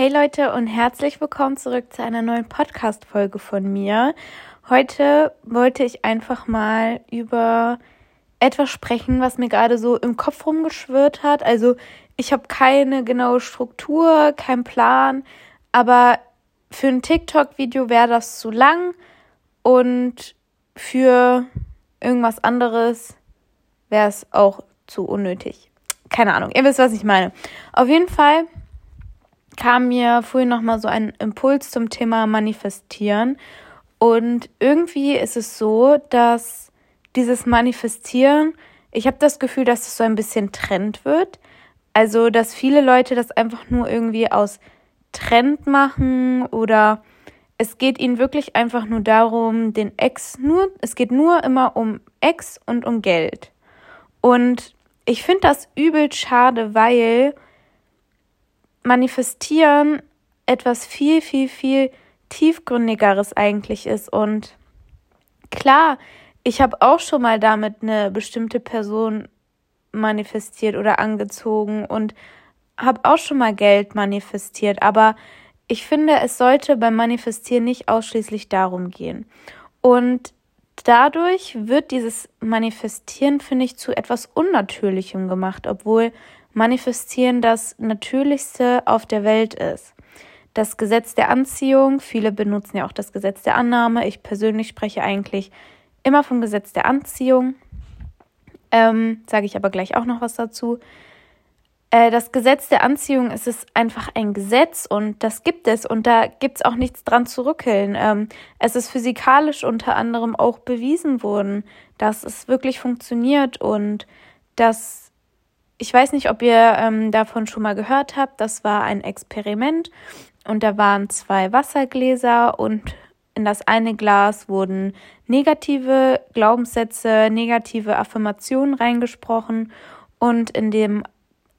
Hey Leute und herzlich willkommen zurück zu einer neuen Podcast-Folge von mir. Heute wollte ich einfach mal über etwas sprechen, was mir gerade so im Kopf rumgeschwirrt hat. Also ich habe keine genaue Struktur, keinen Plan, aber für ein TikTok-Video wäre das zu lang und für irgendwas anderes wäre es auch zu unnötig. Keine Ahnung, ihr wisst, was ich meine. Auf jeden Fall kam mir vorhin nochmal so ein Impuls zum Thema Manifestieren. Und irgendwie ist es so, dass dieses Manifestieren, ich habe das Gefühl, dass es so ein bisschen Trend wird. Also, dass viele Leute das einfach nur irgendwie aus Trend machen oder es geht ihnen wirklich einfach nur darum, den Ex nur, es geht nur immer um Ex und um Geld. Und ich finde das übel schade, weil Manifestieren etwas viel, viel, viel tiefgründigeres eigentlich ist. Und klar, ich habe auch schon mal damit eine bestimmte Person manifestiert oder angezogen und habe auch schon mal Geld manifestiert. Aber ich finde, es sollte beim Manifestieren nicht ausschließlich darum gehen. Und dadurch wird dieses Manifestieren, finde ich, zu etwas Unnatürlichem gemacht, obwohl Manifestieren das Natürlichste auf der Welt ist. Das Gesetz der Anziehung, viele benutzen ja auch das Gesetz der Annahme. Ich persönlich spreche eigentlich immer vom Gesetz der Anziehung. Ähm, Sage ich aber gleich auch noch was dazu. Äh, das Gesetz der Anziehung ist es einfach ein Gesetz und das gibt es und da gibt es auch nichts dran zu rückeln. Ähm, es ist physikalisch unter anderem auch bewiesen worden, dass es wirklich funktioniert und dass ich weiß nicht, ob ihr ähm, davon schon mal gehört habt. Das war ein Experiment und da waren zwei Wassergläser und in das eine Glas wurden negative Glaubenssätze, negative Affirmationen reingesprochen und in dem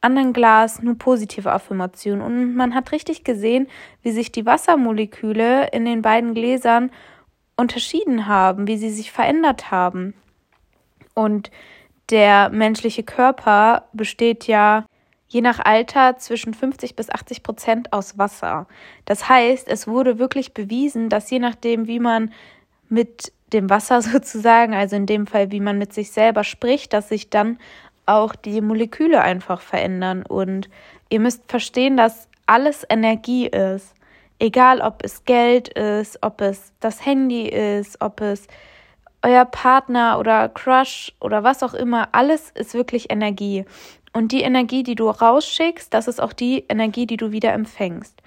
anderen Glas nur positive Affirmationen. Und man hat richtig gesehen, wie sich die Wassermoleküle in den beiden Gläsern unterschieden haben, wie sie sich verändert haben. Und der menschliche Körper besteht ja je nach Alter zwischen 50 bis 80 Prozent aus Wasser. Das heißt, es wurde wirklich bewiesen, dass je nachdem, wie man mit dem Wasser sozusagen, also in dem Fall, wie man mit sich selber spricht, dass sich dann auch die Moleküle einfach verändern. Und ihr müsst verstehen, dass alles Energie ist. Egal, ob es Geld ist, ob es das Handy ist, ob es euer Partner oder Crush oder was auch immer, alles ist wirklich Energie. Und die Energie, die du rausschickst, das ist auch die Energie, die du wieder empfängst.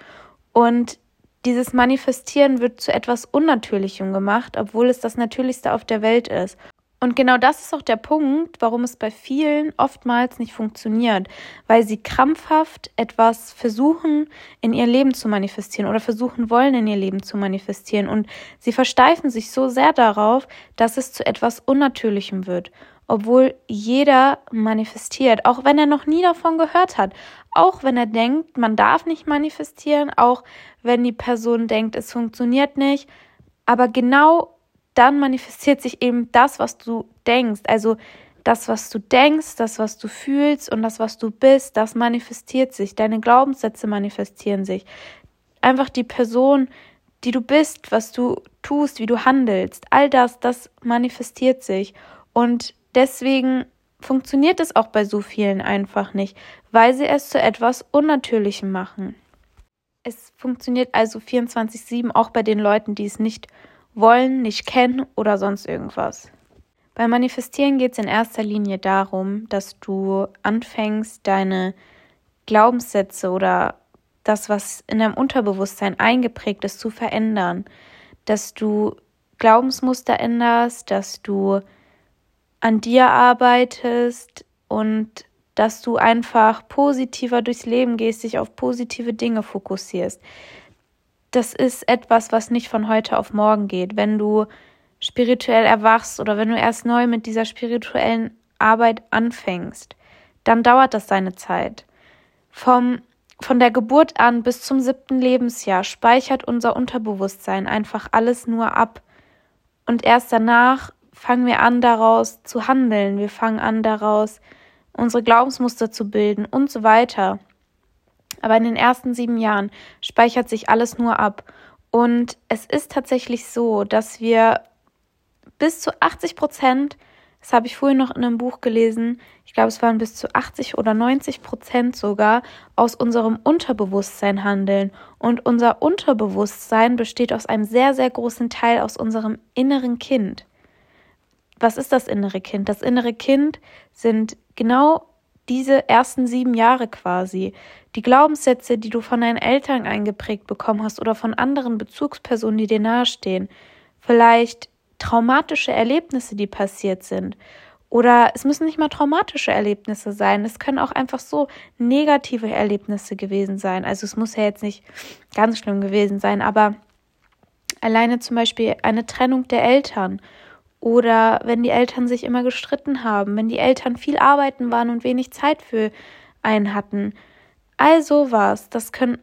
Und dieses Manifestieren wird zu etwas Unnatürlichem gemacht, obwohl es das Natürlichste auf der Welt ist. Und genau das ist auch der Punkt, warum es bei vielen oftmals nicht funktioniert, weil sie krampfhaft etwas versuchen in ihr Leben zu manifestieren oder versuchen wollen in ihr Leben zu manifestieren. Und sie versteifen sich so sehr darauf, dass es zu etwas Unnatürlichem wird, obwohl jeder manifestiert, auch wenn er noch nie davon gehört hat, auch wenn er denkt, man darf nicht manifestieren, auch wenn die Person denkt, es funktioniert nicht, aber genau dann manifestiert sich eben das, was du denkst. Also das, was du denkst, das, was du fühlst und das, was du bist, das manifestiert sich. Deine Glaubenssätze manifestieren sich. Einfach die Person, die du bist, was du tust, wie du handelst, all das, das manifestiert sich. Und deswegen funktioniert es auch bei so vielen einfach nicht, weil sie es zu etwas Unnatürlichem machen. Es funktioniert also 24-7 auch bei den Leuten, die es nicht wollen, nicht kennen oder sonst irgendwas. Beim Manifestieren geht es in erster Linie darum, dass du anfängst, deine Glaubenssätze oder das, was in deinem Unterbewusstsein eingeprägt ist, zu verändern. Dass du Glaubensmuster änderst, dass du an dir arbeitest und dass du einfach positiver durchs Leben gehst, dich auf positive Dinge fokussierst das ist etwas, was nicht von heute auf morgen geht. Wenn du spirituell erwachst oder wenn du erst neu mit dieser spirituellen Arbeit anfängst, dann dauert das seine Zeit. Vom, von der Geburt an bis zum siebten Lebensjahr speichert unser Unterbewusstsein einfach alles nur ab. Und erst danach fangen wir an, daraus zu handeln. Wir fangen an, daraus unsere Glaubensmuster zu bilden und so weiter. Aber in den ersten sieben Jahren speichert sich alles nur ab. Und es ist tatsächlich so, dass wir bis zu 80 Prozent, das habe ich vorhin noch in einem Buch gelesen, ich glaube, es waren bis zu 80 oder 90 Prozent sogar, aus unserem Unterbewusstsein handeln. Und unser Unterbewusstsein besteht aus einem sehr, sehr großen Teil aus unserem inneren Kind. Was ist das innere Kind? Das innere Kind sind genau diese ersten sieben Jahre quasi. Die Glaubenssätze, die du von deinen Eltern eingeprägt bekommen hast oder von anderen Bezugspersonen, die dir nahestehen. Vielleicht traumatische Erlebnisse, die passiert sind. Oder es müssen nicht mal traumatische Erlebnisse sein. Es können auch einfach so negative Erlebnisse gewesen sein. Also es muss ja jetzt nicht ganz schlimm gewesen sein, aber alleine zum Beispiel eine Trennung der Eltern oder wenn die Eltern sich immer gestritten haben, wenn die Eltern viel arbeiten waren und wenig Zeit für einen hatten. All sowas, das können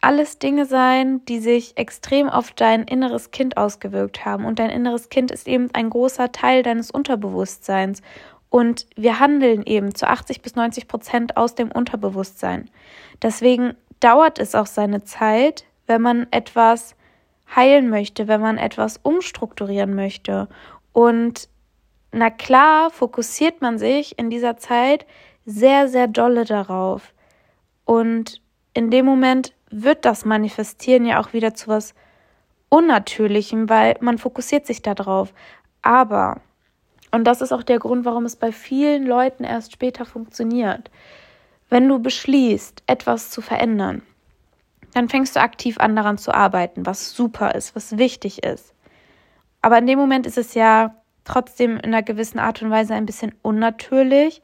alles Dinge sein, die sich extrem auf dein inneres Kind ausgewirkt haben. Und dein inneres Kind ist eben ein großer Teil deines Unterbewusstseins. Und wir handeln eben zu 80 bis 90 Prozent aus dem Unterbewusstsein. Deswegen dauert es auch seine Zeit, wenn man etwas heilen möchte, wenn man etwas umstrukturieren möchte. Und na klar, fokussiert man sich in dieser Zeit sehr, sehr dolle darauf. Und in dem Moment wird das Manifestieren ja auch wieder zu was Unnatürlichem, weil man fokussiert sich darauf. Aber, und das ist auch der Grund, warum es bei vielen Leuten erst später funktioniert, wenn du beschließt, etwas zu verändern, dann fängst du aktiv an daran zu arbeiten, was super ist, was wichtig ist. Aber in dem Moment ist es ja trotzdem in einer gewissen Art und Weise ein bisschen unnatürlich.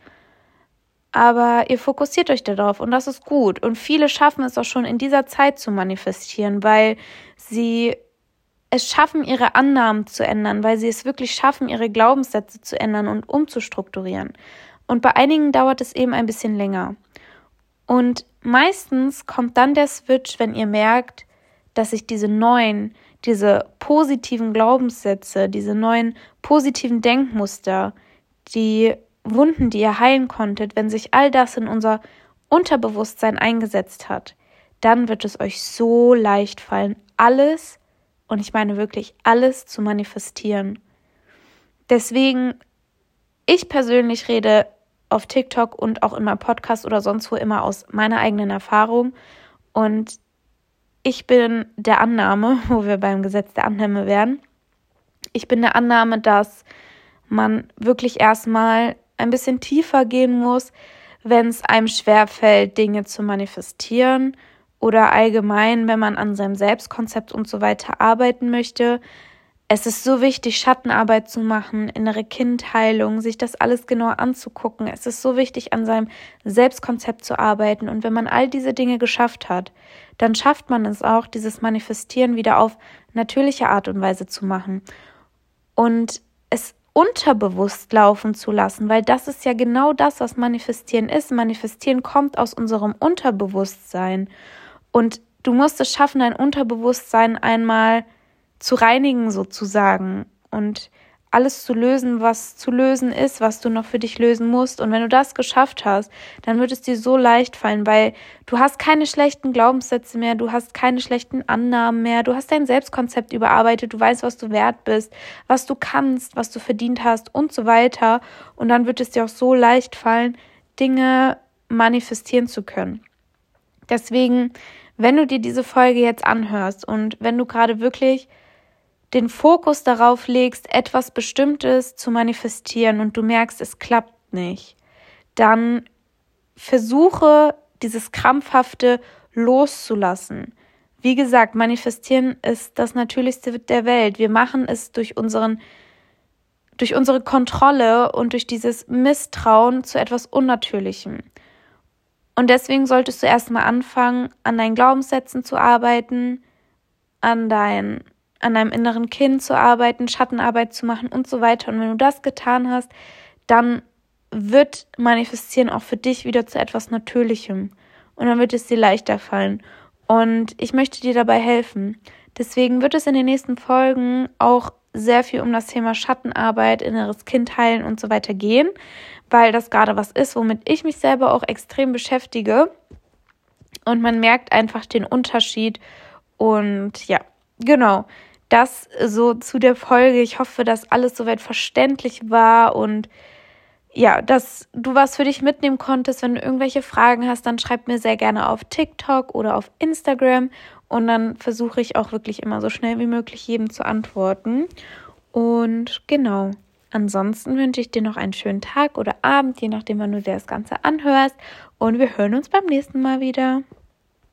Aber ihr fokussiert euch darauf und das ist gut. Und viele schaffen es auch schon in dieser Zeit zu manifestieren, weil sie es schaffen, ihre Annahmen zu ändern, weil sie es wirklich schaffen, ihre Glaubenssätze zu ändern und umzustrukturieren. Und bei einigen dauert es eben ein bisschen länger. Und meistens kommt dann der Switch, wenn ihr merkt, dass sich diese neuen, diese positiven Glaubenssätze, diese neuen positiven Denkmuster, die Wunden, die ihr heilen konntet, wenn sich all das in unser Unterbewusstsein eingesetzt hat, dann wird es euch so leicht fallen, alles, und ich meine wirklich alles zu manifestieren. Deswegen, ich persönlich rede auf TikTok und auch in meinem Podcast oder sonst wo immer aus meiner eigenen Erfahrung. Und ich bin der Annahme, wo wir beim Gesetz der Annahme wären, ich bin der Annahme, dass man wirklich erstmal ein bisschen tiefer gehen muss, wenn es einem schwerfällt, Dinge zu manifestieren oder allgemein, wenn man an seinem Selbstkonzept und so weiter arbeiten möchte. Es ist so wichtig, Schattenarbeit zu machen, innere Kindheilung, sich das alles genauer anzugucken. Es ist so wichtig, an seinem Selbstkonzept zu arbeiten. Und wenn man all diese Dinge geschafft hat, dann schafft man es auch, dieses Manifestieren wieder auf natürliche Art und Weise zu machen. Und es unterbewusst laufen zu lassen, weil das ist ja genau das, was Manifestieren ist. Manifestieren kommt aus unserem Unterbewusstsein. Und du musst es schaffen, dein Unterbewusstsein einmal zu reinigen sozusagen und alles zu lösen, was zu lösen ist, was du noch für dich lösen musst. Und wenn du das geschafft hast, dann wird es dir so leicht fallen, weil du hast keine schlechten Glaubenssätze mehr, du hast keine schlechten Annahmen mehr, du hast dein Selbstkonzept überarbeitet, du weißt, was du wert bist, was du kannst, was du verdient hast und so weiter. Und dann wird es dir auch so leicht fallen, Dinge manifestieren zu können. Deswegen, wenn du dir diese Folge jetzt anhörst und wenn du gerade wirklich den Fokus darauf legst, etwas Bestimmtes zu manifestieren und du merkst, es klappt nicht, dann versuche dieses krampfhafte loszulassen. Wie gesagt, manifestieren ist das Natürlichste der Welt. Wir machen es durch unseren durch unsere Kontrolle und durch dieses Misstrauen zu etwas Unnatürlichem. Und deswegen solltest du erstmal anfangen, an deinen Glaubenssätzen zu arbeiten, an deinen an deinem inneren Kind zu arbeiten, Schattenarbeit zu machen und so weiter. Und wenn du das getan hast, dann wird Manifestieren auch für dich wieder zu etwas Natürlichem. Und dann wird es dir leichter fallen. Und ich möchte dir dabei helfen. Deswegen wird es in den nächsten Folgen auch sehr viel um das Thema Schattenarbeit, inneres Kind heilen und so weiter gehen, weil das gerade was ist, womit ich mich selber auch extrem beschäftige. Und man merkt einfach den Unterschied. Und ja, genau. Das so zu der Folge. Ich hoffe, dass alles soweit verständlich war und ja, dass du was für dich mitnehmen konntest. Wenn du irgendwelche Fragen hast, dann schreib mir sehr gerne auf TikTok oder auf Instagram und dann versuche ich auch wirklich immer so schnell wie möglich jedem zu antworten. Und genau. Ansonsten wünsche ich dir noch einen schönen Tag oder Abend, je nachdem, wann du dir das Ganze anhörst. Und wir hören uns beim nächsten Mal wieder.